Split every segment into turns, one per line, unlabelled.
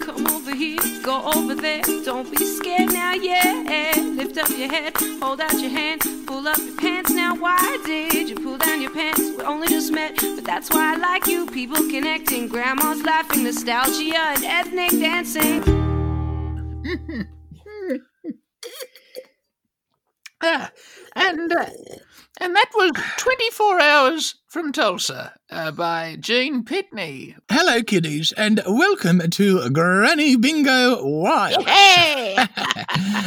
Come over here, go over there. Don't be scared now, yeah. Lift up your head, hold out your hand, pull up your pants now. Why did you pull down your pants? We only just met, but that's why I like you. People connecting, grandma's laughing, nostalgia and ethnic dancing.
Ah, and uh, and that was 24 hours from Tulsa uh, by Gene Pitney.
Hello, kiddies, and welcome to Granny Bingo Wild.
Hey!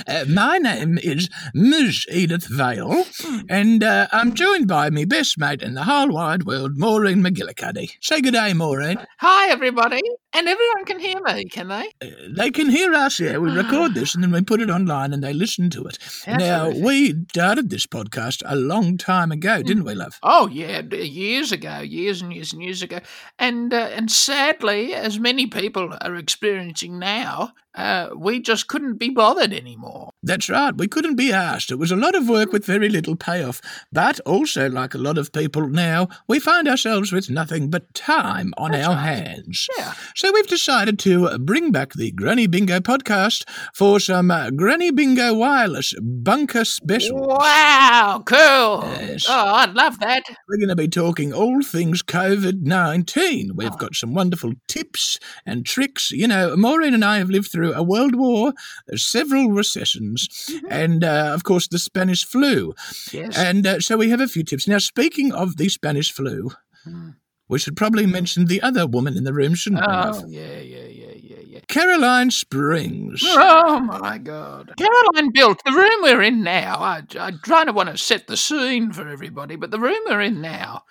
Uh, my name is Ms. Edith Vale, and uh, I'm joined by me best mate in the whole wide world, Maureen McGillicuddy. Say good day, Maureen.
Hi, everybody. And everyone can hear me, can they?
Uh, they can hear us, yeah. We record this and then we put it online and they listen to it. Now, we started this podcast a long time ago, didn't we, love?
Oh yeah, years ago, years and years and years ago, and uh, and sadly, as many people are experiencing now, uh, we just couldn't be bothered anymore.
That's right. We couldn't be asked. It was a lot of work with very little payoff. But also, like a lot of people now, we find ourselves with nothing but time on our hands.
Yeah.
So we've decided to bring back the Granny Bingo podcast for some uh, Granny Bingo Wireless Bunker Special.
Wow, cool.
Yes.
Oh, I'd love that.
We're going to be talking all things COVID 19. We've got some wonderful tips and tricks. You know, Maureen and I have lived through a world war, several recessions, and, uh, of course, the Spanish flu.
Yes.
And uh, so we have a few tips. Now, speaking of the Spanish flu, we should probably mention the other woman in the room, shouldn't we?
oh, yeah, yeah, yeah, yeah, yeah.
Caroline Springs.
Oh my God! Caroline built the room we're in now. I, I try to want to set the scene for everybody, but the room we're in now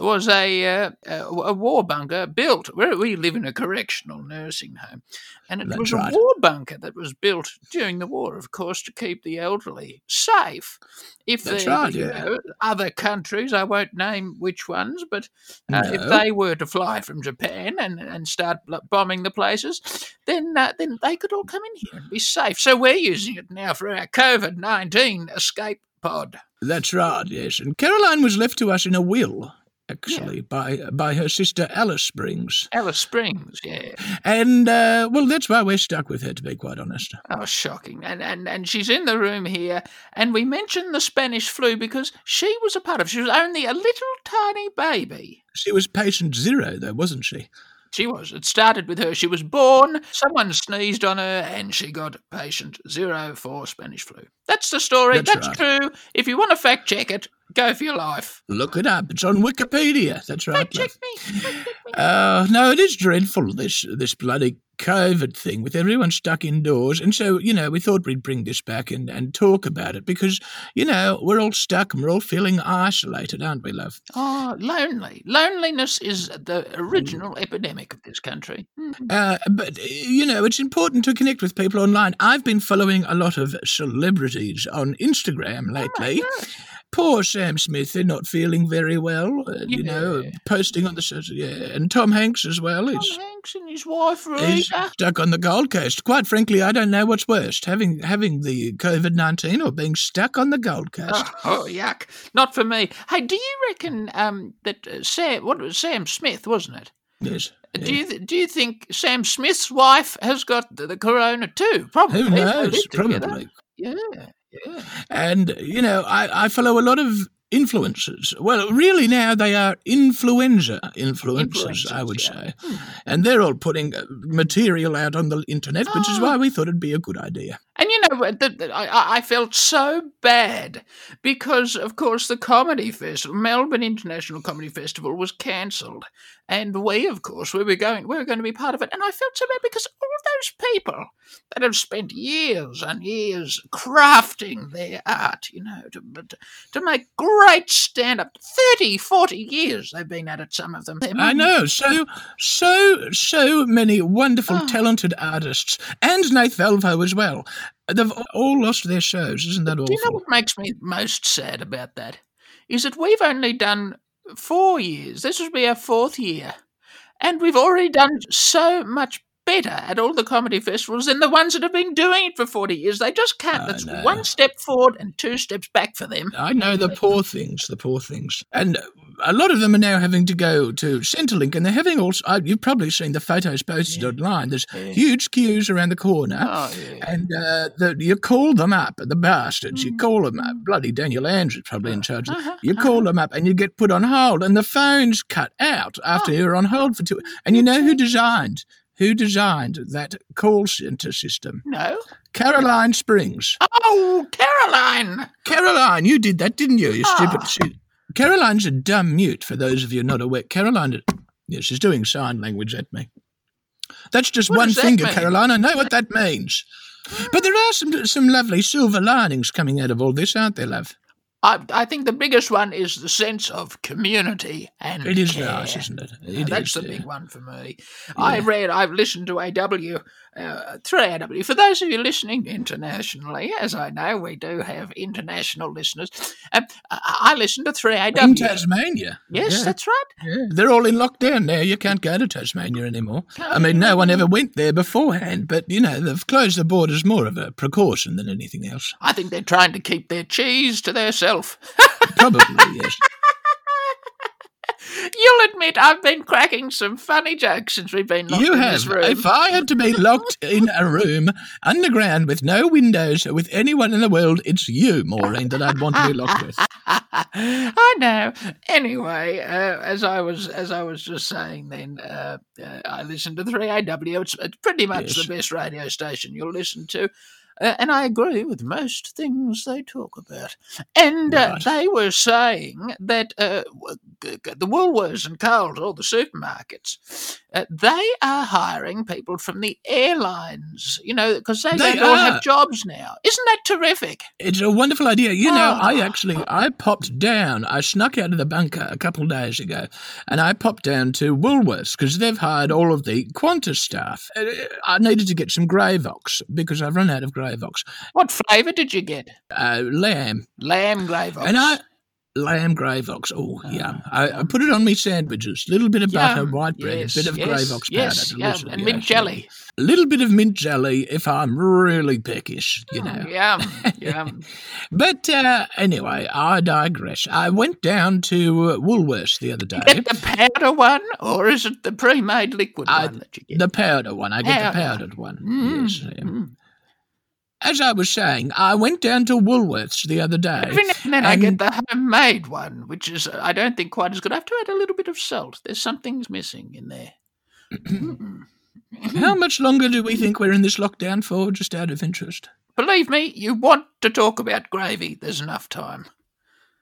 was a uh, a, war bunker built. Where we live in a correctional nursing home, and it
That's
was
right.
a war bunker that was built during the war, of course, to keep the elderly safe. If
That's
the,
right,
you
yeah.
know, other countries, I won't name which ones, but uh, if they were to fly from Japan and, and start bombing the places, then uh, then they could all come in here and be safe. So we're using it now for our COVID nineteen escape pod.
That's right, yes. And Caroline was left to us in a will, actually, by by her sister Alice Springs.
Alice Springs, yeah.
And, uh, well, that's why we're stuck with her, to be quite honest.
Oh, shocking! And and and she's in the room here, and we mentioned the Spanish flu because she was a part of. She was only a little tiny baby.
She was patient zero, though, wasn't she?
She was. It started with her. She was born, someone sneezed on her, and she got patient zero for Spanish flu. That's the story.
That's
That's, true. If you want to fact check it, go for your life.
Look it up. It's on Wikipedia. That's right.
Fact check me. Fact check me.
Uh, no, it is dreadful, this this bloody COVID thing with everyone stuck indoors. And so, you know, we thought we'd bring this back and, and talk about it because, you know, we're all stuck and we're all feeling isolated, aren't we, love?
Oh, lonely. Loneliness is the original epidemic of this country. Hmm.
Uh, but, uh, you know, it's important to connect with people online. I've been following a lot of celebrities on Instagram lately. Poor Sam Smith, they're not feeling very well, uh, you know, posting on the social, yeah. And Tom Hanks as well.
Tom
He's,
Hanks and his wife Rita.
stuck on the Gold Coast. Quite frankly, I don't know what's worst, having having the COVID 19 or being stuck on the Gold Coast.
Oh, yuck! Not for me. Hey, do you reckon um, that uh, Sam? What was Sam Smith? Wasn't it?
Yes.
Do you th- do you think Sam Smith's wife has got the, the corona too? Probably.
Who knows?
together.
Probably.
Yeah, yeah.
And, you know, I, I follow a lot of influencers. Well, really now they are influenza influencers, I would
yeah. Hmm.
say. And they're all putting uh, material out on the internet, which is
Ah.
why we thought it'd be a good idea.
And you know, the, the, I, I felt so bad because, of course, the comedy festival, Melbourne International Comedy Festival, was cancelled, and we, of course, we were going, we were going to be part of it. And I felt so bad because all those people that have spent years and years crafting their art, you know, to to, to make great stand-up, 30, 40 years they've been at it. Some of them.
I know. So, so, so many wonderful,
Ah.
talented artists, and Nath Valvo as well. They've all lost their shows. Isn't that
Do you know
awful?
what makes me most sad about that? Is that we've only done four years. This will be our fourth year. And we've already done so much better at all the comedy festivals than the ones that have been doing it for 40 years. They just can't. That's one step forward and two steps back for them.
I know the poor things, the poor things. And a lot of them are now having to go to Centrelink, and they're having also, uh, you've probably seen the photos posted online. There's huge queues around the corner.
Oh, yeah.
And uh, the, you call them up, the bastards.
Mm.
You call them up. Bloody Daniel Andrews probably in charge.
Uh-huh,
You call them up and you get put on hold, and the phone's cut out after
Oh.
you're on hold for two. And you know who designed who designed that call centre system?
No?
Caroline Springs.
Oh, Caroline!
Caroline, you did that, didn't you? You stupid.
Ah.
She, Caroline's a dumb mute. For those of you not aware, Caroline. Yeah, she's doing sign language at me. That's just
What
one finger,
mean?
Caroline. I know what that means. But there are some some lovely silver linings coming out of all this, aren't there, love?
I, I think the biggest one is the sense of community and
It is
care.
nice, isn't it?
Yeah,
It
that's
is,
the
yeah.
big one for me. I read, I've listened to AW, uh, through AW. For those of you listening internationally, as I know we do have international listeners, um, I, listen to 3AW.
In Tasmania.
yes,
Yeah.
that's right.
Yeah, they're all in lockdown now. You can't go to Tasmania anymore. I mean, no one ever went there beforehand, but you know they've closed the borders more of a precaution than anything else.
I think they're trying to keep their cheese to themselves.
Probably yes.
You'll admit I've been cracking some funny jokes since we've been locked
You
in
have.
this room.
If I had to be locked in a room underground with no windows with anyone in the world, it's you, Maureen, that I'd want to be locked with.
I know. Anyway, uh, as I was as I was just saying, then uh, uh, I listen to three AW. It's, it's pretty much
Yes.
the best radio station you'll listen to. Uh, and I agree with most things they talk about. And uh, they were saying that uh, w- g- g- the Woolworths and Coles, all the supermarkets, uh, they are hiring people from the airlines, you know, because they,
They
don't all have jobs now. Isn't that terrific?
It's a wonderful idea. You know, I
Oh.
actually I popped down. I snuck out of the bunker a couple of days ago, and I popped down to Woolworths because they've hired all of the Qantas staff. Uh, I needed to get some Gravox because I've run out of Gravox.
What flavour did you get?
Uh, lamb
Lamb Gravox.
and I. Lamb Gravox. Oh, yum. I, I put it on me sandwiches. A little bit of butter,
Yum.
white bread,
Yes,
a bit of
yes,
Gravox
yes,
powder.
and mint jelly.
A little bit of mint jelly if I'm really peckish, you know.
Yum, yum.
But uh, anyway, I digress. I went down to uh, Woolworths the other day.
Get the powder one, or is it the pre-made liquid
I-
one that you get?
The powder one. I get the powdered one.
Mm,
Yes. yeah.
mm.
As I was saying, I went down to Woolworths the other day.
Every now and then I get the homemade one, which is I don't think quite as good. I have to add a little bit of salt. There's something's missing in there.
How much longer do we think we're in this lockdown for, just out of interest?
Believe me, you want to talk about gravy. There's enough time.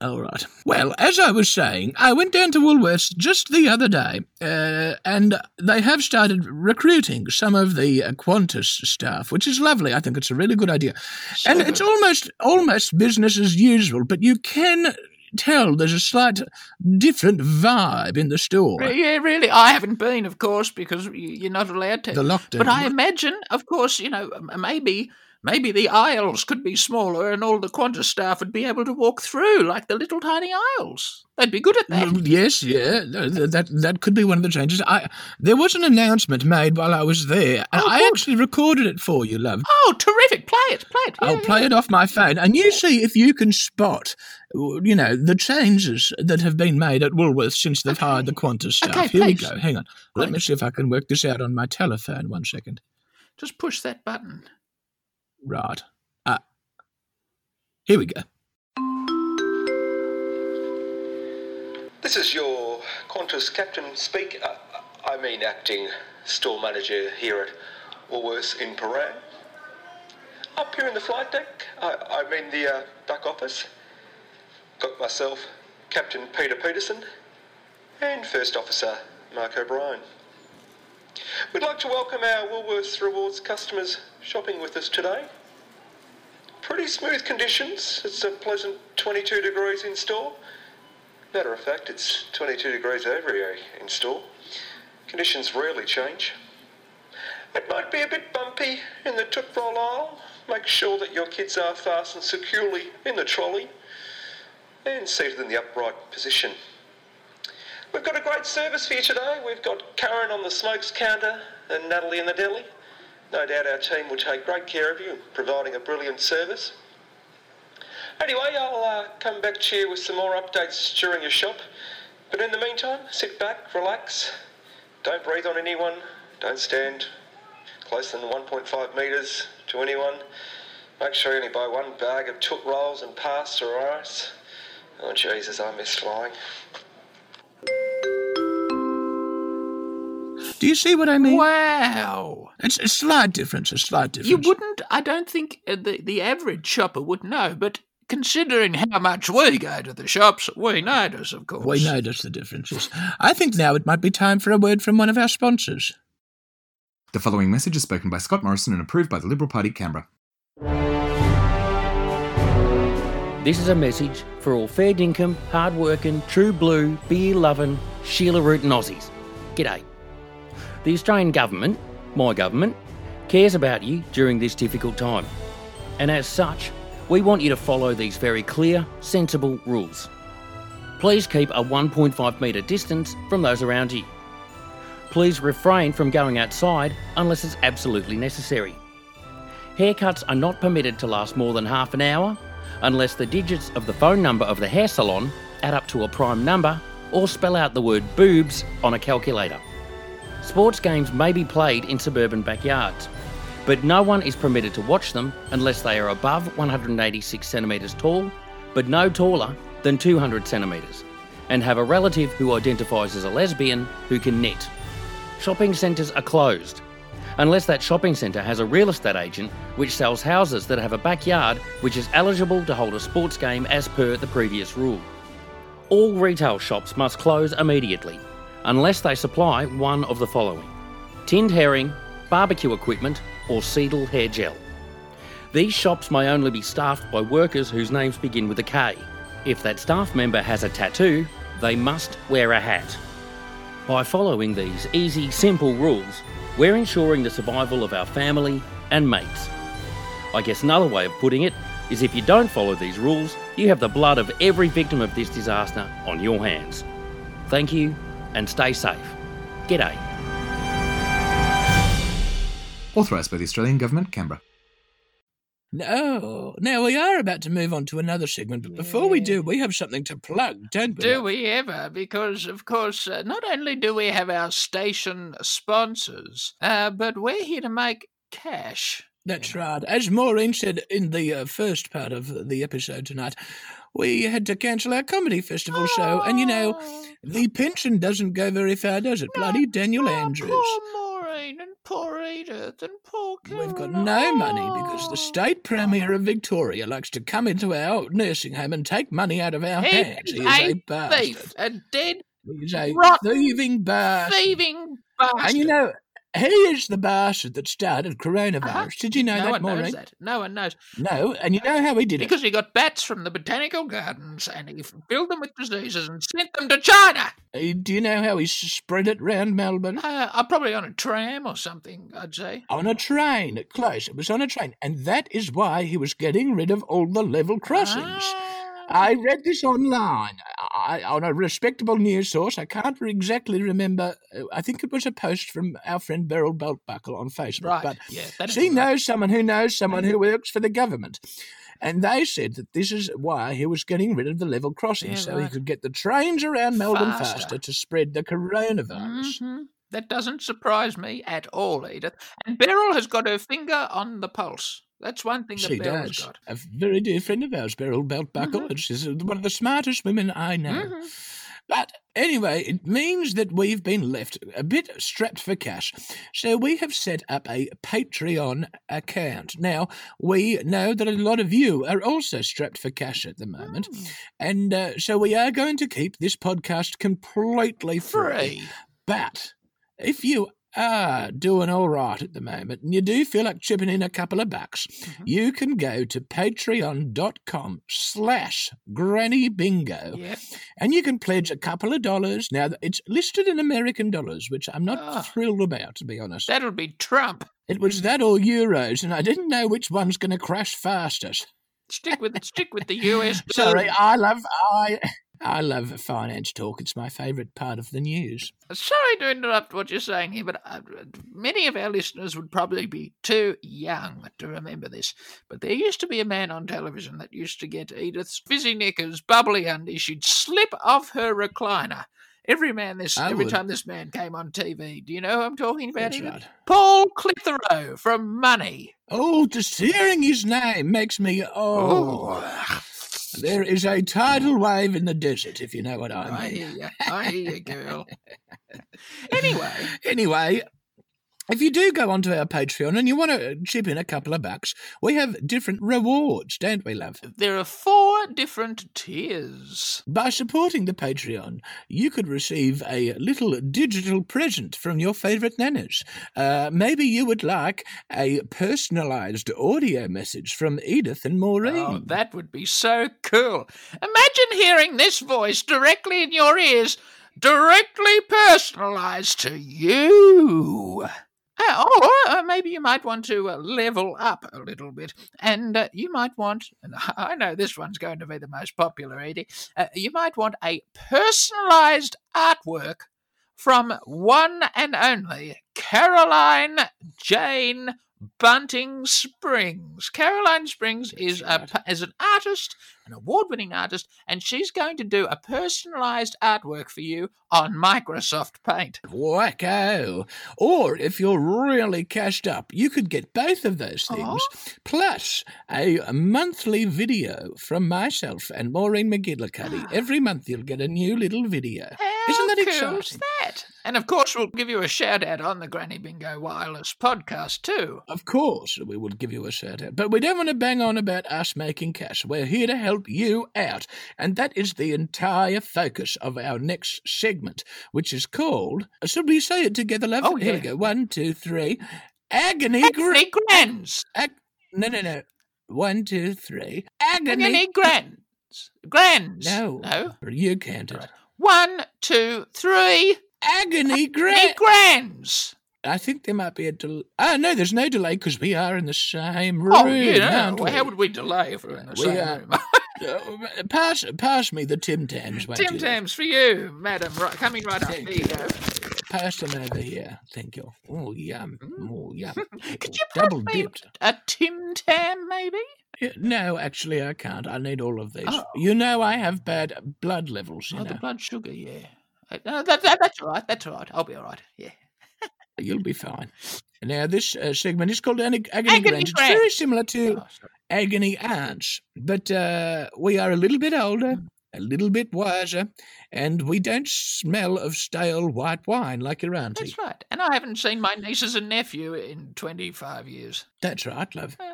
All right. Well, as I was saying, I went down to Woolworths just the other day, uh, and they have started recruiting some of the uh, Qantas staff, which is lovely. I think it's a really good idea, and it's almost almost business as usual. But you can tell there's a slight different vibe in the store.
Yeah, really. I haven't been, of course, because you're not allowed to.
The lockdown.
But I imagine, of course, you know, maybe maybe the aisles could be smaller and all the Qantas staff would be able to walk through like the little tiny aisles. They'd be good at that.
Mm, Yes, yeah, th- th- that that could be one of the changes. I there was an announcement made while I was there, and
Oh,
I
good.
actually recorded it for you, love.
Oh, terrific. Play it, play it. Yeah,
I'll play it off my phone, and you see if you can spot, you know, the changes that have been made at Woolworths since they've hired the Qantas staff.
Okay,
Here we go. Hang on. Let
Right.
me see if I can work this out on my telephone. One second.
Just push that button.
Right. Uh, here we go.
This is your Qantas captain speak. Uh, I mean, acting store manager here at Woolworths in Prahran. Up here in the flight deck, I, I'm in the uh, back office. Got myself, Captain Peter Peterson, and First Officer Mark O'Brien. We'd like to welcome our Woolworths Rewards customers shopping with us today. Pretty smooth conditions. It's a pleasant 22 degrees in store. Matter of fact, it's 22 degrees over here in store. Conditions rarely change. It might be a bit bumpy in the took roll aisle. Make sure that your kids are fastened securely in the trolley and seated in the upright position. We've got a great service for you today. We've got Karen on the smokes counter and Natalie in the deli. No doubt our team will take great care of you, providing a brilliant service. Anyway, I'll uh, come back to you with some more updates during your shop. But in the meantime, sit back, relax, don't breathe on anyone, don't stand close than 1.5 metres to anyone. Make sure you only buy one bag of took rolls and pasta or ice. Oh Jesus, I miss flying.
Do you see what I mean?
Wow.
It's a slight difference, a slight difference.
You wouldn't, I don't think uh, the, the average shopper would know, but considering how much we go to the shops, we notice, of course.
We notice the differences. I think now it might be time for a word from one of our sponsors.
The following message is spoken by Scott Morrison and approved by the Liberal Party Canberra.
This is a message for all fair dinkum, hard working, true blue, beer loving, Sheila rootin' Aussies. G'day. The Australian Government, my government, cares about you during this difficult time. And as such, we want you to follow these very clear, sensible rules. Please keep a 1.5 metre distance from those around you. Please refrain from going outside unless it's absolutely necessary. Haircuts are not permitted to last more than half an hour unless the digits of the phone number of the hair salon add up to a prime number or spell out the word boobs on a calculator. Sports games may be played in suburban backyards, but no one is permitted to watch them unless they are above 186 centimetres tall, but no taller than 200 centimetres, and have a relative who identifies as a lesbian who can knit. Shopping centres are closed, unless that shopping centre has a real estate agent which sells houses that have a backyard which is eligible to hold a sports game as per the previous rule. All retail shops must close immediately unless they supply one of the following tinned herring, barbecue equipment, or Seedle hair gel. These shops may only be staffed by workers whose names begin with a K. If that staff member has a tattoo, they must wear a hat. By following these easy, simple rules, we're ensuring the survival of our family and mates. I guess another way of putting it is if you don't follow these rules, you have the blood of every victim of this disaster on your hands. Thank you and stay safe. G'day.
Authorised by the Australian Government, Canberra.
No, now we are about to move on to another segment, but before we do, we have something to plug, don't we?
Do we ever? Because, of course, uh, not only do we have our station sponsors, uh, but we're here to make cash.
That's right. As Maureen said in the uh, first part of the episode tonight, we had to cancel our comedy festival show, and you know, the pension doesn't go very far, does it? Bloody Daniel Andrews.
Poor Maureen and poor Edith and poor
We've got no money because the state premier of Victoria likes to come into our nursing home and take money out of our
He
hands.
is
He is a
a
bastard.
thief, a dead,
He's a thieving bastard.
thieving bastard.
And you know, he is the bastard that started coronavirus.
Uh-huh.
Did you know
no
that,
one
Maureen?
knows that. No one knows.
No, and you know how he did it?
Because he got bats from the botanical gardens and he filled them with diseases and sent them to China.
Uh, Do you know how he spread it round Melbourne?
Uh, uh, probably on a tram or something, I'd say.
On a train. Close. It was on a train. And that is why he was getting rid of all the level crossings.
Ah.
I read this online I, on a respectable news source. I can't exactly remember. uh, I think it was a post from our friend Beryl Beltbuckle on Facebook.
Right.
But
yeah,
she
right.
knows someone who knows someone who works for the government. And they said that this is why he was getting rid of the level crossing
Yeah,
so he could get the trains around Melbourne
Faster.
faster, to spread the coronavirus.
Mhm. That doesn't surprise me at all, Edith. And Beryl has got her finger on the pulse. That's one thing that
She does.
got.
A very dear friend of ours, Beryl Beltbuckle. and She's one of the smartest women I know.
Mhm.
But anyway, it means that we've been left a bit strapped for cash. So we have set up a Patreon account. Now, we know that a lot of you are also strapped for cash at the moment.
Mm.
And uh, so we are going to keep this podcast completely free.
Free.
But if you are doing all right at the moment and you do feel like chipping in a couple of bucks,
Mm-hmm.
you can go to patreon.com slash granny bingo and you can pledge a couple of dollars. Now, it's listed in American dollars, which I'm not
Ah.
thrilled about, to be honest.
That'll be Trump.
It was that or euros, and I didn't know which one's going to crash fastest.
Stick with stick with the US.
Sorry, I love I I love finance talk. It's my favourite part of the news.
Sorry to interrupt what you're saying here, but uh, many of our listeners would probably be too young to remember this. But there used to be a man on television that used to get Edith's fizzy knickers bubbly undies. She'd slip off her recliner. Every man this
I
every
would.
time this man came on TV. Do you know who I'm talking about?
That's right.
Paul Clitheroe from Money.
Oh, just hearing his name makes me. Oh. There is a tidal wave in the desert, if you know what I mean.
I hear you. I hear you, girl. anyway,
Anyway, if you do go onto our Patreon and you want to chip in a couple of bucks, we have different rewards, don't we, love?
there are four different tiers.
By supporting the Patreon, you could receive a little digital present from your favourite nanas. Uh, maybe you would like a personalised audio message from Edith and Maureen.
Oh, that would be so cool. Imagine hearing this voice directly in your ears, directly personalized to you. Uh, or uh, maybe you might want to uh, level up a little bit, and uh, you might want, I know this one's going to be the most popular, Edie, uh, you might want a personalized artwork from one and only Caroline Jane Bunting Springs. Caroline Springs is a, is an artist, an award-winning artist, and she's going to do a personalised artwork for you on Microsoft Paint.
Wacko. Or if you're really cashed up, you could get both of those things, oh. plus a monthly video from myself and Maureen McGillicuddy. Every month you'll get a new little video.
How
Isn't that
cool's
exciting?
that? And of course, we'll give you a shout out on the Granny Bingo Wireless podcast too.
Of course, we will give you a shout out, but we don't want to bang on about us making cash. We're here to help you out, and that is the entire focus of our next segment, which is called. Should we say it together, love?
Oh,
Here we go. One, two, three. Agony.
Agony Grans.
Ag- no, no, no. One, two, three. Agony.
Agony Grans. Grans.
No.
No.
You counted.
Right. One, two, three.
Agony.
Agony Grans.
I think there might be a delay. Ah, no, there's no delay because we are in the same room.
Oh, you know,
aren't we?
how would we delay if we're in the
We
same
are-
room?
Uh, pass, pass me the Tim Tams,
Tim? Tams for you, madam. Right, coming right up. There you go.
Pass them over here. Thank you. Oh, yum. Oh, yum.
Could you
Double dipped.
a Tim Tam, maybe?
Yeah, No, actually, I can't. I need all of these.
Oh.
You know, I have bad blood levels, you
Oh, the
know.
blood sugar, yeah. Uh, No, that, that, that's all right. That's all right. I'll be all right. Yeah.
You'll be fine. Now, this uh, segment is called Agony, Agony,
Agony
Grange. It's very similar to
Oh, sorry.
Agony Aunts, but uh, we are a little bit older,
Mm.
A little bit wiser, and we don't smell of stale white wine like your auntie.
That's right. And I haven't seen my nieces and nephew in 25 years.
That's right, love.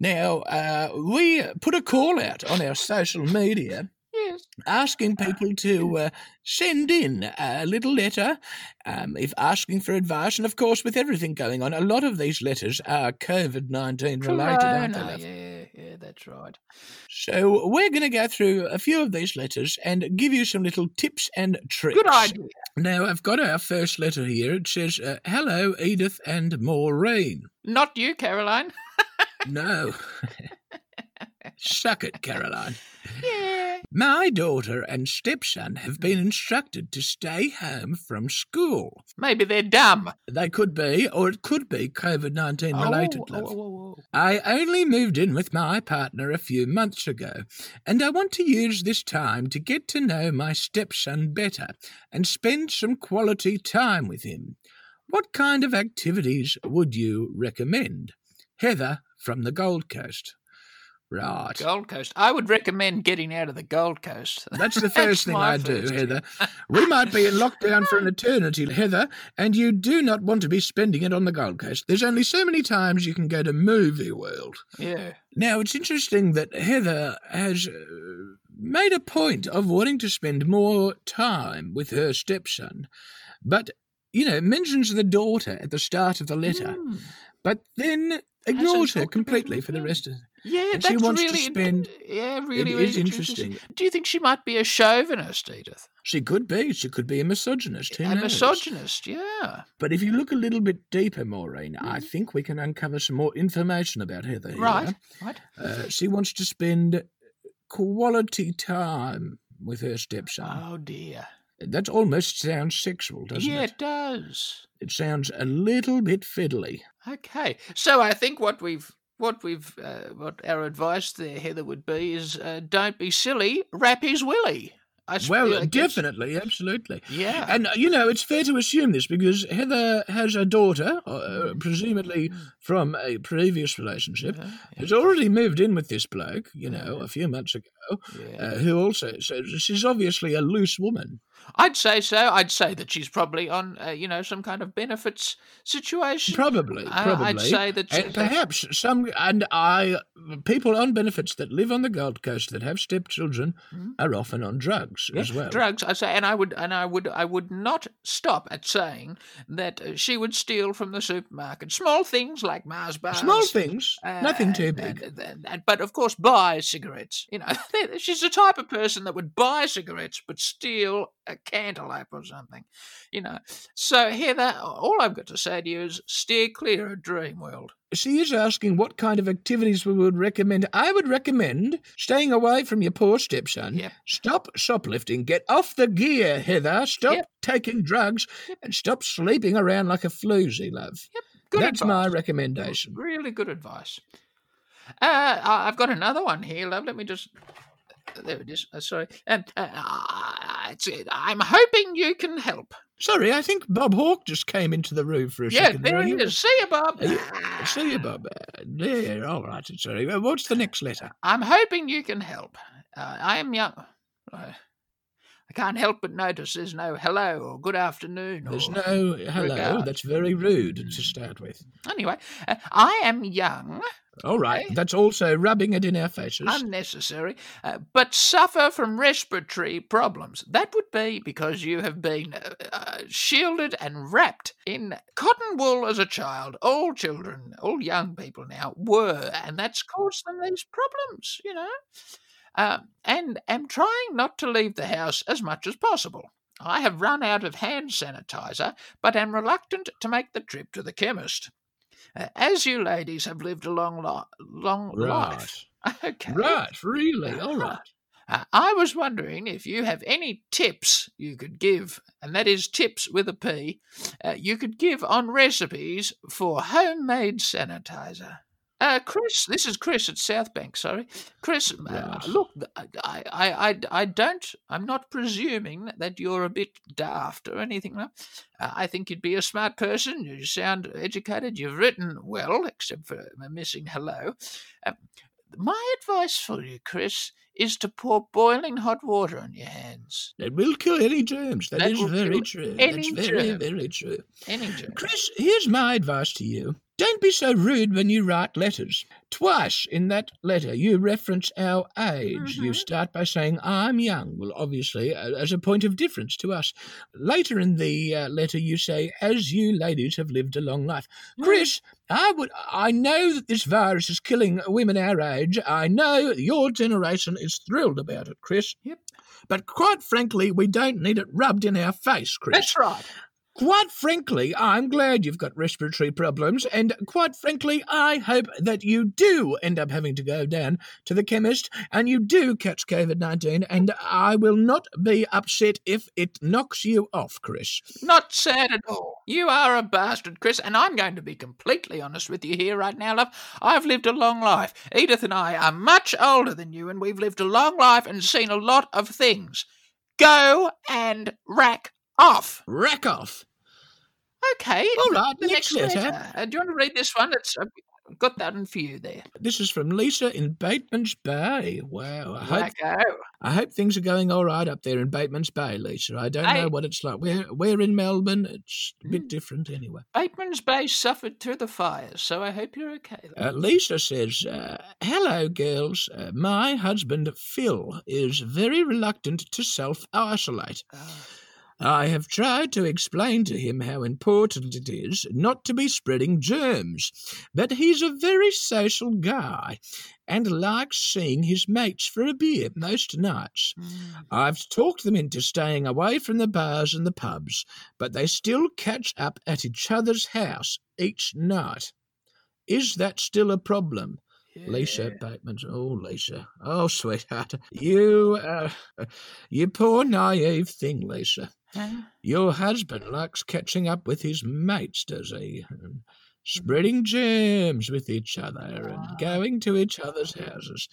now, uh, we put a call out on our social media
Yes.
asking people to uh, send in a little letter, um, if asking for advice. And of course, with everything going on, a lot of these letters are COVID 19 related, aren't they? Love?
yeah, yeah, that's right.
So, we're going to go through a few of these letters and give you some little tips and tricks.
Good idea.
Now, I've got our first letter here. It says, uh, Hello, Edith and Maureen.
Not you, Caroline.
No. Suck it, Caroline.
Yeah.
My daughter and stepson have been instructed to stay home from school.
Maybe they're dumb.
They could be, or it could be COVID 19 related.
Oh, oh, oh, oh.
I only moved in with my partner a few months ago, and I want to use this time to get to know my stepson better and spend some quality time with him. What kind of activities would you recommend? Heather from the Gold Coast. Right.
Gold Coast. I would recommend getting out of the Gold Coast.
That's the
That's
first thing
my
I do,
first
Heather. We might be in lockdown for an eternity, Heather, and you do not want to be spending it on the Gold Coast. There's only so many times you can go to Movie World.
Yeah.
Now, it's interesting that Heather has uh, made a point of wanting to spend more time with her stepson, but, you know, mentions the daughter at the start of the letter,
Hmm.
But then ignores her completely for the rest of
Yeah,
And
that's
she wants to
really
spend-
Yeah, really,
It
really
is interesting.
Do you think she might be a chauvinist, Edith?
She could be. She could be a misogynist. Who
a
knows?
misogynist, yeah.
But if you look a little bit deeper, Maureen, I
Mhm.
think we can uncover some more information about Heather. here.
Right, right.
Uh, she wants to spend quality time with her stepson.
Oh dear.
That almost sounds sexual, doesn't it?
yeah,
it?
it does.
It sounds a little bit fiddly.
Okay, so I think what we've what we've uh, what our advice there, Heather, would be is uh, don't be silly. Rap his willy. I s-
Well,
I
definitely, absolutely.
Yeah.
And, uh, you know, it's fair to assume this because Heather has a daughter, uh, presumably from a previous relationship,
Uh-huh.
who's already moved in with this bloke, you know, a few months ago,
Yeah.
uh, who also, so she's obviously a loose woman.
I'd say so. I'd say that she's probably on, uh, you know, some kind of benefits situation.
Probably,
I-
probably.
I'd say that
and perhaps some, and I, people on benefits that live on the Gold Coast that have stepchildren are often on drugs as well.
Drugs, I say, and I would, and I would, I would not stop at saying that uh, she would steal from the supermarket small things like Mars bars,
Small things,
uh,
nothing too big.
and- and- and- but of course, buy cigarettes. You know, she's the type of person that would buy cigarettes but steal a cantaloupe or something. You know, so Heather, all I've got to say to you is steer clear of Dreamworld.
She is asking what kind of activities we would recommend. I would recommend staying away from your poor stepson.
Yep.
Stop shoplifting. Get off the gear, Heather. Stop
Yep.
taking drugs and stop sleeping around like a floozy, love. Yep.
Good
That's
advice.
my recommendation.
Really good advice. Uh, I've got another one here, love. Let me just. There it is. Uh, sorry. Um, uh, uh, it's, I'm hoping you can help.
Sorry, I think Bob Hawke just came into the room for a
Yeah,
second.
there he
you-
is. See you, Bob.
you- See you, Bob. Uh, yeah, all right. Sorry. Uh, What's the next letter?
I'm hoping you can help. Uh, I am young. I can't help but notice there's no hello or good afternoon.
There's no hello.
regard.
That's very rude to start with.
Anyway, uh, I am young,
All right.
Okay.
That's also rubbing it in our faces.
unnecessary, uh, but suffer from respiratory problems. That would be because you have been uh, uh, shielded and wrapped in cotton wool as a child. All children, all young people now were, and that's caused them these problems, you know. Um, and am trying not to leave the house as much as possible. I have run out of hand sanitizer, but am reluctant to make the trip to the chemist. Uh, as you ladies have lived a long, li- long
right.
life, okay,
Right. Really. All right.
uh, I was wondering if you have any tips you could give, and that is tips with a P, uh, you could give on recipes for homemade sanitizer. Uh, Chris, this is Chris at South Bank. Sorry, Chris. Uh, look, I, I, I, I don't. I'm not presuming that you're a bit daft or anything. Uh, I think you'd be a smart person. You sound educated. You've written well, except for a missing hello. Um, my advice for you, Chris, is to pour boiling hot water on your hands.
It will kill any germs.
That
that is very true.
any
That's very, very true.
Any germ.
Chris, here's my advice to you. Don't be so rude when you write letters. Twice in that letter, you reference our age. You
Mhm.
start by saying, I'm young. Well, obviously, as a point of difference to us. Later in the uh, letter, you say, as you ladies have lived a long life. Chris, I would. I know that this virus is killing women our age. I know your generation is thrilled about it, Chris.
Yep.
But quite frankly, we don't need it rubbed in our face, Chris.
That's right.
Quite frankly, I'm glad you've got respiratory problems, and quite frankly, I hope that you do end up having to go down to the chemist and you do catch COVID 19, and I will not be upset if it knocks you off, Chris.
Not sad at all. You are a bastard, Chris, and I'm going to be completely honest with you here right now, love. I've lived a long life. Edith and I are much older than you, and we've lived a long life and seen a lot of things. Go and rack off.
Rack off.
Okay.
All right.
the-
next
next
letter.
letter. Uh, do you want to read this one? It's uh, got that one for you there.
This is from Lisa in Bateman's Bay. Wow. I hope, I hope things are going all right up there in Bateman's Bay, Lisa. I don't
Hey.
know what it's like. We're, we're in Melbourne. It's a
Mm.
bit different anyway.
Bateman's Bay suffered through the fires, so I hope you're okay.
Uh, Lisa says, uh, Hello, girls. Uh, my husband, Phil, is very reluctant to self isolate.
Ah.
I have tried to explain to him how important it is not to be spreading germs, but he's a very social guy and likes seeing his mates for a beer most nights.
Mm.
I've talked them into staying away from the bars and the pubs, but they still catch up at each other's house each night. Is that still a problem? Lisa Bateman. Oh, Lisa. Oh, sweetheart. You, uh, you poor naive thing, Lisa.
Huh?
Your husband likes catching up with his mates, does he? And spreading germs with each other and going to each other's houses.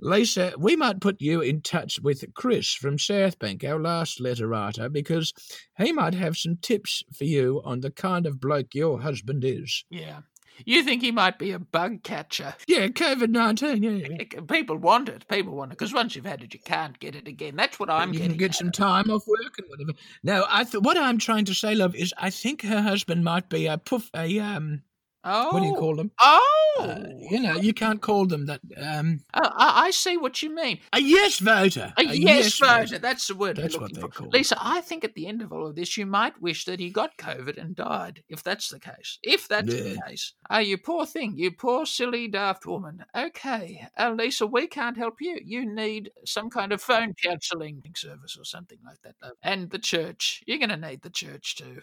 Lisa, we might put you in touch with Chris from Southbank, our last letter writer, because he might have some tips for you on the kind of bloke your husband is.
Yeah. You think he might be a bug catcher?
Yeah, COVID 19, yeah.
People want it. People want it because once you've had it, you can't get it again. That's what I'm
you
getting.
can get some time off work and whatever. No, I th- what I'm trying to say, love, is I think her husband might be a poof, a um,
Oh.
what do you call them?
Oh.
Uh, you know, you can't call them that. Um,
Oh, I, I see what you mean.
a yes voter.
A yes voter. That's the word
That's what they're
for.
called.
Lisa, I think at the end of all of this, you might wish that he got COVID and died, if that's the case. If that's the case. Oh, you poor thing. You poor, silly, daft woman. Okay. Uh, Lisa, we can't help you. You need some kind of phone counselling service or something like that. And the church. You're going to need the church too.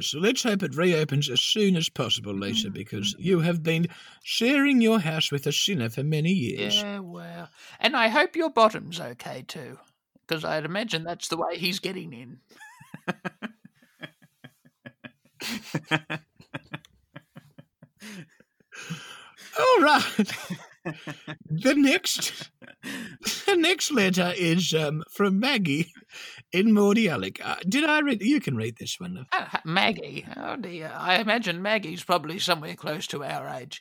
So let's hope it reopens as soon as possible, Lisa,
Mm-hmm.
because you have been sharing your house with a sinner for many years.
Yeah, well. And I hope your bottom's okay too. Because I'd imagine that's the way he's getting in.
All right. the next, the next letter is um, from Maggie in Mordialloc. Uh, did I read? You can read this one.
Ah, Maggie. Oh dear. I imagine Maggie's probably somewhere close to our age.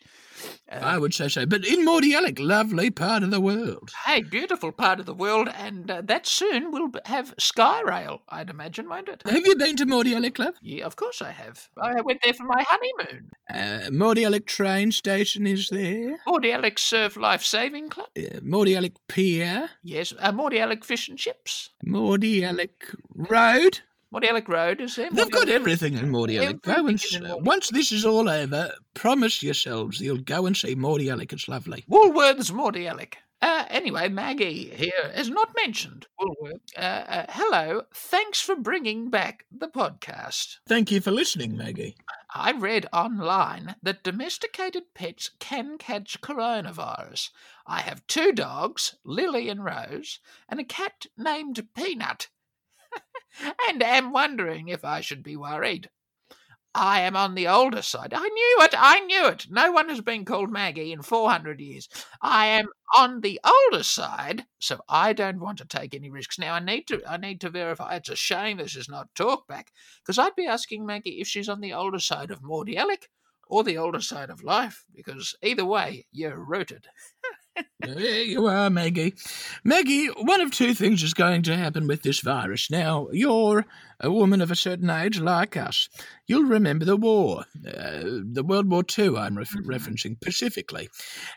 Uh,
I would say so, but in Mordialloc, lovely part of the world.
hey, beautiful part of the world, and uh, that soon will have Skyrail, I'd imagine, won't it?
Have you been to Mordialloc, love?
Yeah, of course I have. I went there for my honeymoon.
Uh, Mordialloc train station is there.
Mordialloc Surf Life Saving Club.
Uh, Mordialloc Pier.
Yes, uh, Mordialloc Fish and Chips.
Mordialloc Road.
Mordialloc Road is there.
They've got everything in Mordialloc. Go and
in
s-
Mordialloc.
once this is all over, promise yourselves you'll go and see Mordialloc. It's lovely.
Woolworths Mordialloc. Uh, anyway, Maggie here is not mentioned Woolworths. Uh, uh, hello, thanks for bringing back the podcast.
Thank you for listening, Maggie.
I read online that domesticated pets can catch coronavirus. I have two dogs, Lily and Rose, and a cat named Peanut, and am wondering if I should be worried. I am on the older side. I knew it. I knew it. No one has been called Maggie in 400 years. I am on the older side, so I don't want to take any risks. Now I need to I need to verify. It's a shame this is not talkback, because I'd be asking Maggie if she's on the older side of Mordialloc or the older side of life, because either way, you're rooted.
There you are, Maggie. Maggie, one of two things is going to happen with this virus. Now, you're a woman of a certain age like us. You'll remember the war, uh, the World War II, I'm ref- referencing specifically.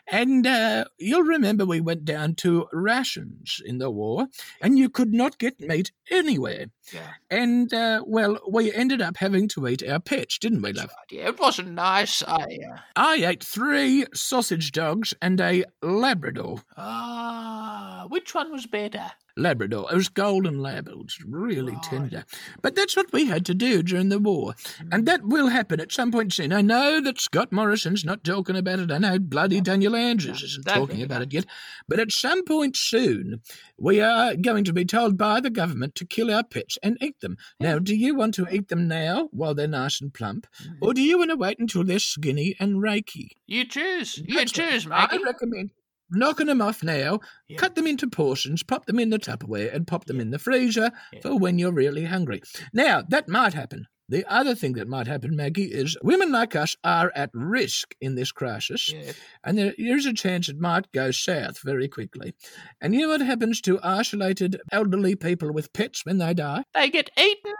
And uh, you'll remember we went down to rations in the war, and you could not get meat anywhere.
Yeah.
And, uh, well, we ended up having to eat our pets, didn't we, love?
Yeah, it wasn't nice. I uh,
I ate three sausage dogs and a Labrador.
ah, which one was better?
Labrador. It was golden lab. It was really tender. But that's what we had to do during the war. And that mm. will happen at some point soon. I know that Scott Morrison's not talking about it. I know bloody Daniel Andrews isn't talking about it yet. But at some point soon, we are going to be told by the government to kill our pets and eat them. Now, do you want to eat them now while they're nice and plump? Or mm. do you want to wait until they're skinny and raky?
You choose. You
That's
choose,
I recommend knocking them off now,
Yeah.
cut them into portions, pop them in the Tupperware, and pop them in the freezer
Yeah.
for when you're really hungry. Now, that might happen. The other thing that might happen, Maggie, is women like us are at risk in this crisis,
Yeah.
and there is a chance it might go south very quickly. And you know what happens to isolated elderly people with pets when they die?
They get eaten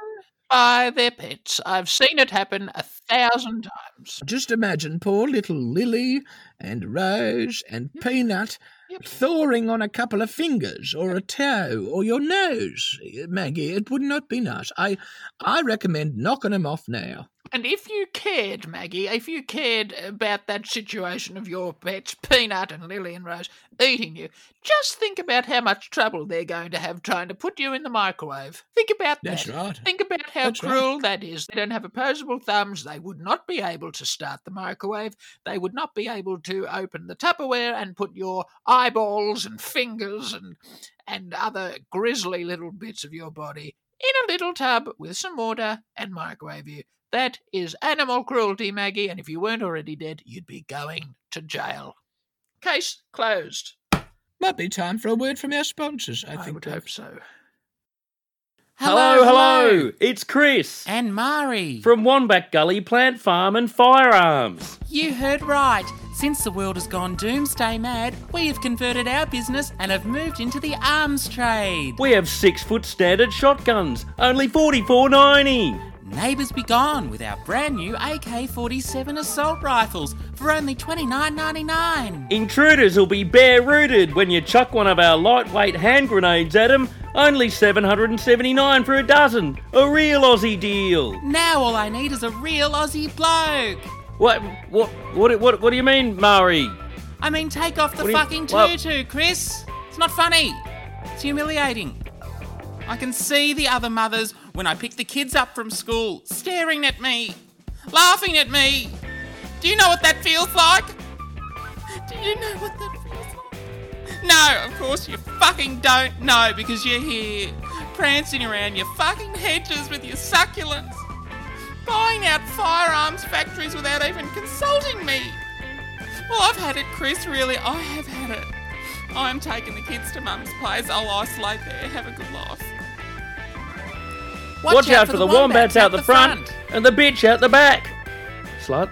by their pets. I've seen it happen a thousand times.
Just imagine poor little Lily and Rose and Peanut
Yep.
thawing on a couple of fingers or a toe or your nose. Eh, Maggie, it would not be nice. I I recommend knocking them off now.
And if you cared, Maggie, if you cared about that situation of your pets, Peanut and Lily and Rose, eating you, just think about how much trouble they're going to have trying to put you in the microwave. Think about
That's
that.
right.
Think about how
That's right.
cruel that is. They don't have opposable thumbs. They would not be able to start the microwave. They would not be able to open the Tupperware and put your eyeballs and fingers and and other grisly little bits of your body in a little tub with some water and microwave you. That is animal cruelty, Maggie, and if you weren't already dead, you'd be going to jail. Case closed.
Might be time for a word from our sponsors, I,
I,
think.
would
Dave.
hope so.
Hello, hello, It's Chris
And Mari.
from Wombat Gully Plant Farm and Firearms.
You heard right. Since the world has gone doomsday mad, we have converted our business and have moved into the arms trade.
We have six foot standard shotguns, only forty four ninety.
Neighbours be gone with our brand new AK 47 assault rifles for only $29.99.
Intruders will be bare rooted when you chuck one of our lightweight hand grenades at 'em. Only 779 for a dozen. A real Aussie deal.
Now all I need is a real Aussie bloke.
What, what, what, what, what do you mean, Murray?
I mean, take off the
do you-
fucking
what?
tutu, Chris. It's not funny. It's humiliating. I can see the other mothers when I pick the kids up from school staring at me, laughing at me. Do you know what that feels like? Do you know what that feels like? No, of course you fucking don't know because you're here prancing around your fucking hedges with your succulents, buying out firearms factories without even consulting me. Well, I've had it, Chris, really. I have had it. I'm taking the kids to Mum's place. I'll isolate there, have a good life.
Watch, out, for the wombats out the front, and the bitch out the back. Slut.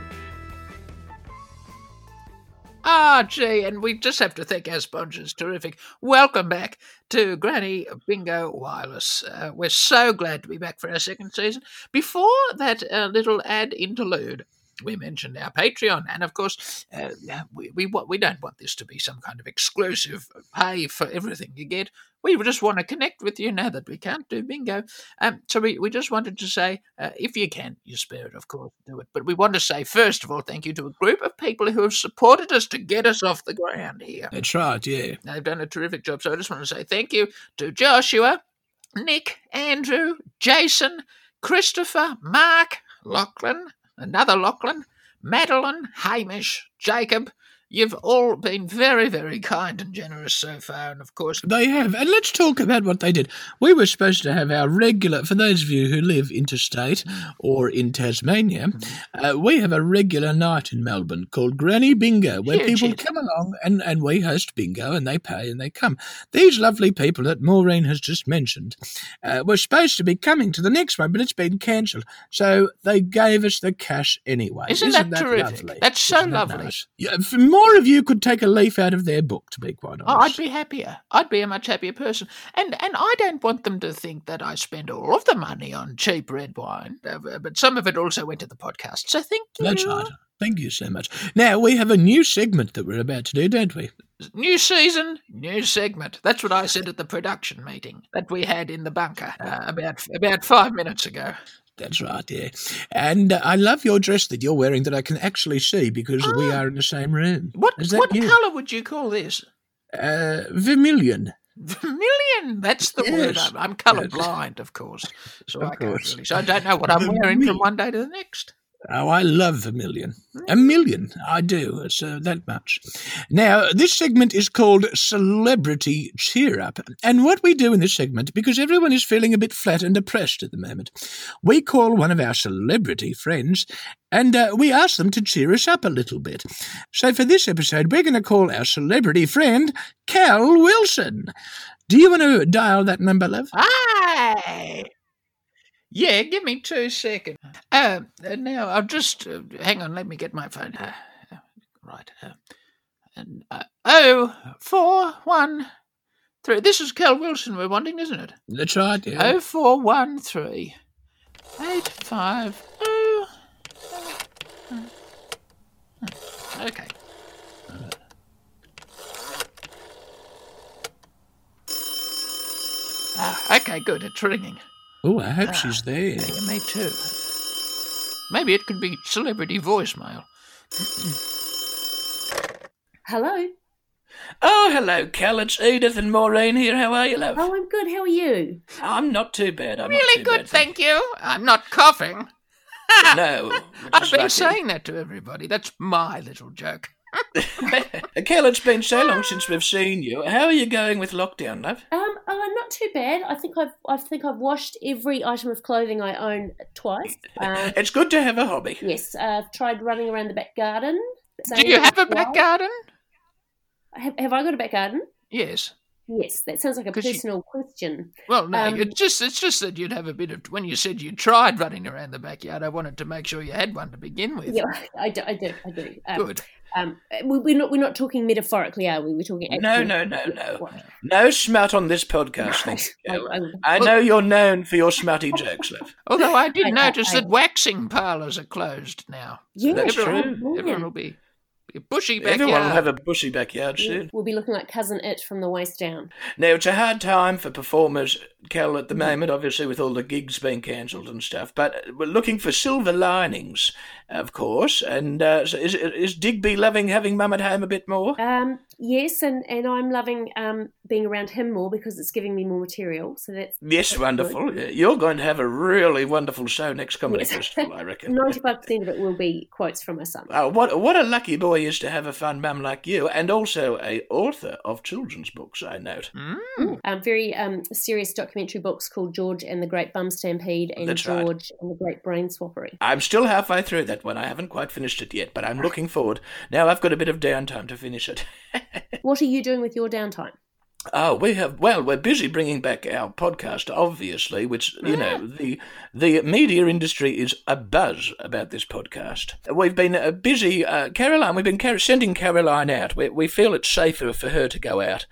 Ah, gee, and we just have to thank our sponsors. Terrific. Welcome back to Granny Bingo Wireless. Uh, we're so glad to be back for our second season. Before that uh, little ad interlude, we mentioned our Patreon, and of course, uh, we we we don't want this to be some kind of exclusive pay for everything you get. We just want to connect with you now that we can't do bingo. Um, so we, we just wanted to say, uh, if you can, you spare it, of course, do it. But we want to say, first of all, thank you to a group of people who have supported us to get us off the ground here.
That's right, yeah.
They've done a terrific job. So I just want to say thank you to Joshua, Nick, Andrew, Jason, Christopher, Mark, Lachlan, another Lachlan, Madeline, Hamish, Jacob. You've all been very, very kind and generous so far, and of course,
They have. And let's talk about what they did. We were supposed to have our regular, for those of you who live interstate or in Tasmania, uh, we have a regular night in Melbourne called Granny Bingo, where people come along and, and we host bingo and they pay and they come. These lovely people that Maureen has just mentioned uh, were supposed to be coming to the next one, but it's been cancelled. So they gave us the cash anyway.
Isn't that terrific?
lovely?
That's so
Isn't that
lovely.
nice? Yeah, more of you could take a leaf out of their book, to be quite honest.
Oh, I'd be happier. I'd be a much happier person. And and I don't want them to think that I spend all of the money on cheap red wine, uh, but some of it also went to the podcast. So thank you.
That's right. Thank you so much. Now, we have a new segment that we're about to do, don't we?
New season, new segment. That's what I said at the production meeting that we had in the bunker uh, about about five minutes ago.
That's right, yeah. And uh, I love your dress that you're wearing that I can actually see because we are in the same room.
What
Is that
what colour would you call this?
Uh, vermilion.
Vermilion. That's the word. I'm, I'm colour blind, of course, so
Of
I can't
course.
really. So I don't know what I'm wearing from one day to the next.
Oh, I love a million. A million. I do. It's uh, that much. Now, this segment is called Celebrity Cheer Up. And what we do in this segment, because everyone is feeling a bit flat and depressed at the moment, we call one of our celebrity friends and uh, we ask them to cheer us up a little bit. So for this episode, we're going to call our celebrity friend Cal Wilson. Do you want to dial that number, love?
Aye. Yeah, give me two seconds. Uh, now, I'll just uh, hang on. Let me get my phone. Uh, uh, right. Uh, and uh, oh four one three. This is Cal Wilson. We're wanting, isn't it?
That's right, yeah.
Oh four one three eight five oh. Okay. Ah, okay, good. It's ringing.
Oh, I hope she's ah, there.
Yeah, me too. Maybe it could be celebrity voicemail.
Hello.
Oh, hello, Cal. It's Edith and Maureen here. How are you, love?
Oh, I'm good. How are you?
I'm not too bad. I'm
Really
too
good,
bad,
thank you. I'm not coughing.
No.
I've been saying that to everybody. That's my little joke.
Cal, it's been so long since we've seen you. How are you going with lockdown, love?
Um, oh, not too bad. I think I've I think I've washed every item of clothing I own twice. Um,
It's good to have a hobby.
yes, uh, I've tried running around the back garden.
Do you have a back garden?
Have, have I got a back garden?
Yes.
Yes, that sounds like a
'Cause you-
personal question.
Well, no,
Um,
it's just it's just that you'd have a bit of when you said you tried running around the backyard. I wanted to make sure you had one to begin with.
Yeah, I do. I do. I do. Um,
Good.
Um, we- we're not we're not talking metaphorically, are we? We're talking.
No,
actual-
no, no, no.
what?
No smut on this podcast, thank you,
I, I,
I know you're known for your smutty jokes, love.
Although I did
I- I-
notice
I-
that waxing parlours are closed now.
yeah,
That's
everyone,
true.
everyone will be, be a bushy backyard.
Everyone will have a bushy backyard
Yeah,
soon.
We'll be looking like Cousin Itt from the waist down.
Now, it's a hard time for performers, Cal, at the moment, obviously, with all the gigs being cancelled and stuff, but we're looking for silver linings, of course. And uh, so is, is Digby loving having mum at home a bit more?
Um, yes, and, and I'm loving um, being around him more because it's giving me more material. So that's
Yes,
that's
wonderful. Yeah, You're going to have a really wonderful show next Comedy
Yes.
Festival, I reckon.
Ninety-five percent of it will be quotes from my son.
Oh, what what a lucky boy is to have a fun mum like you, and also a author of children's books. I note.
Mm.
Um, very um, serious documentary books called George and the Great Bum Stampede and
That's right.
George and the Great Brain Swappery.
I'm still halfway through that one. I haven't quite finished it yet, but I'm looking forward. Now I've got a bit of downtime to finish it.
What are you doing with your downtime?
Oh, we have. Well, we're busy bringing back our podcast, obviously, which you know the the media industry is a buzz about this podcast. We've been uh, busy, uh, Caroline. We've been car- sending Caroline out. We we feel it's safer for her to go out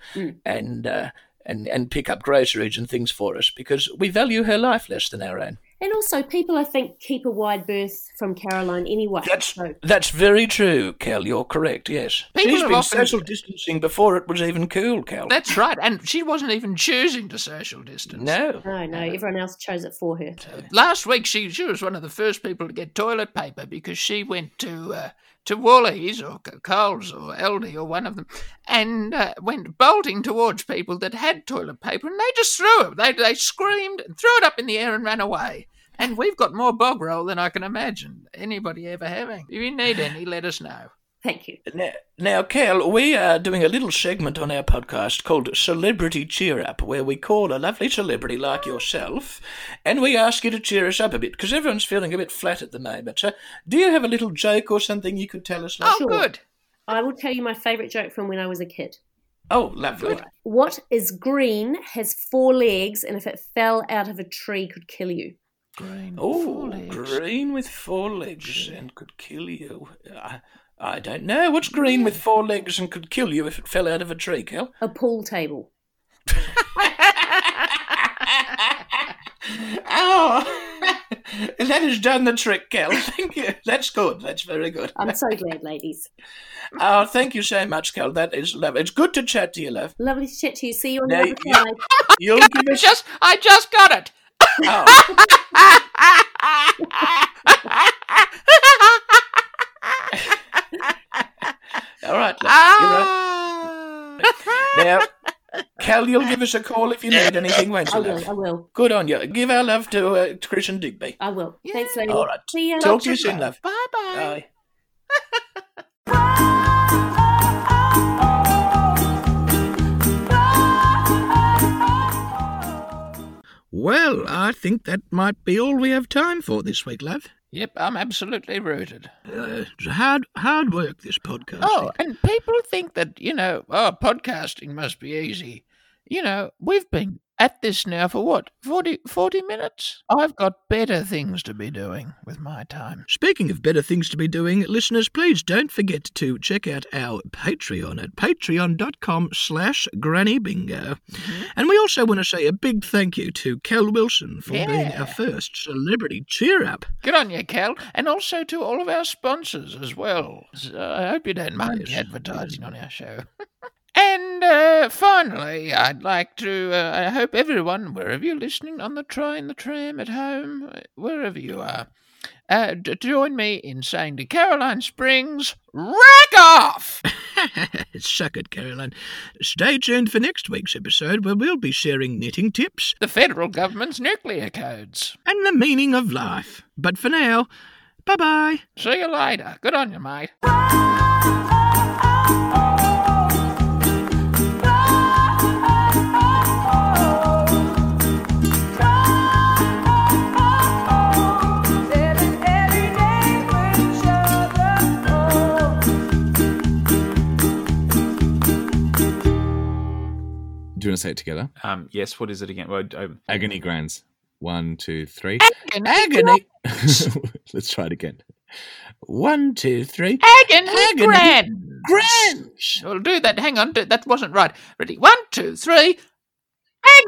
and. Uh, and, and pick up groceries and things for us because we value her life less than our own.
And also, people I think keep a wide berth from Caroline anyway.
That's
so
that's very true, Cal. You're correct. Yes,
People
she's
have
been
often-
social distancing before it was even cool, Cal.
That's right, and she wasn't even choosing to social distance.
no,
no, no, everyone else chose it for her.
Last week, she she was one of the first people to get toilet paper because she went to uh, to Woolies or Co- Coles or Aldi or one of them, and uh, went bolting towards people that had toilet paper, and they just threw it. They they screamed, and threw it up in the air, and ran away. And we've got more bog roll than I can imagine anybody ever having. If you need any, let us know.
Thank you.
Now, now, Cal, we are doing a little segment on our podcast called Celebrity Cheer Up, where we call a lovely celebrity like yourself and we ask you to cheer us up a bit because everyone's feeling a bit flat at the moment. So, do you have a little joke or something you could tell us?
Oh,
Sure.
good.
I will tell you my favourite joke from when I was a kid.
Oh, lovely.
What is green, has four legs, and if it fell out of a tree could kill you?
Green.
Oh,
four legs.
green with four legs and could kill you. I, I don't know. What's green with four legs and could kill you if it fell out of a tree, Cal?
A pool table.
oh, that has done the trick, Cal. Thank you. That's good. That's very good.
I'm so glad, ladies.
Oh, thank you so much, Cal. That is love. It's good to chat to you, love.
Lovely to chat to you. See you on
Now,
the other
you-
side.
You'll give
I
us.
just I just got it.
Oh, all right, love. You're right.
Ah.
Now, Cal, you'll give us a call if you need anything, won't
I will.
love?
I will.
Good on you. Give our love to, uh, Chris and Digby.
I will. Thanks, ladies.
All right.
See ya.
Talk to you soon, love.
Bye bye.
Bye.
Well, I think that might be all we have time for this week, love.
Yep, I'm absolutely rooted.
Uh, it's hard, hard work, this podcast.
Oh, and people think that, you know, oh, podcasting must be easy. You know, we've been at this now for what, 40, 40 minutes? I've got better things to be doing with my time.
Speaking of better things to be doing, listeners, please don't forget to check out our Patreon at patreon.com slash grannybingo. Mm-hmm. And we also want to say a big thank you to Cal Wilson for being our first celebrity cheer-up.
Good on you, Cal, and also to all of our sponsors as well. So I hope you don't mind me advertising on our show. and uh, finally, I'd like to. Uh, I hope everyone, wherever you're listening, on the train, the tram, at home, wherever you are, uh, d- join me in saying to Caroline Springs, rack off!
Suck it, Caroline. Stay tuned for next week's episode where we'll be sharing knitting tips
The federal government's nuclear codes.
and the meaning of life. But for now, bye bye.
See you later. Good on you, mate.
Do you want to say it together?
Um, yes, what is it again? Well, I,
Agony Grans. One, two, three.
Agony. Agony.
Let's try it again.
One, two, three.
Agony,
Agony
grand.
Grange.
We'll do that. Hang on. d- That wasn't right. Ready? One, two, three.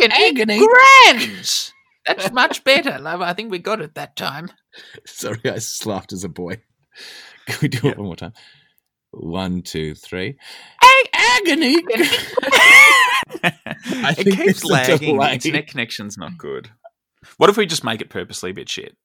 Agony,
Agony.
Grans. That's much better, love. I think we got it that time.
Sorry, I just laughed as a boy. Can we do it one more time? One, two, three.
Ag- Agony.
I
it
think
keeps
it's the
lagging. Internet connection's not good. What if we just make it purposely a bit shit?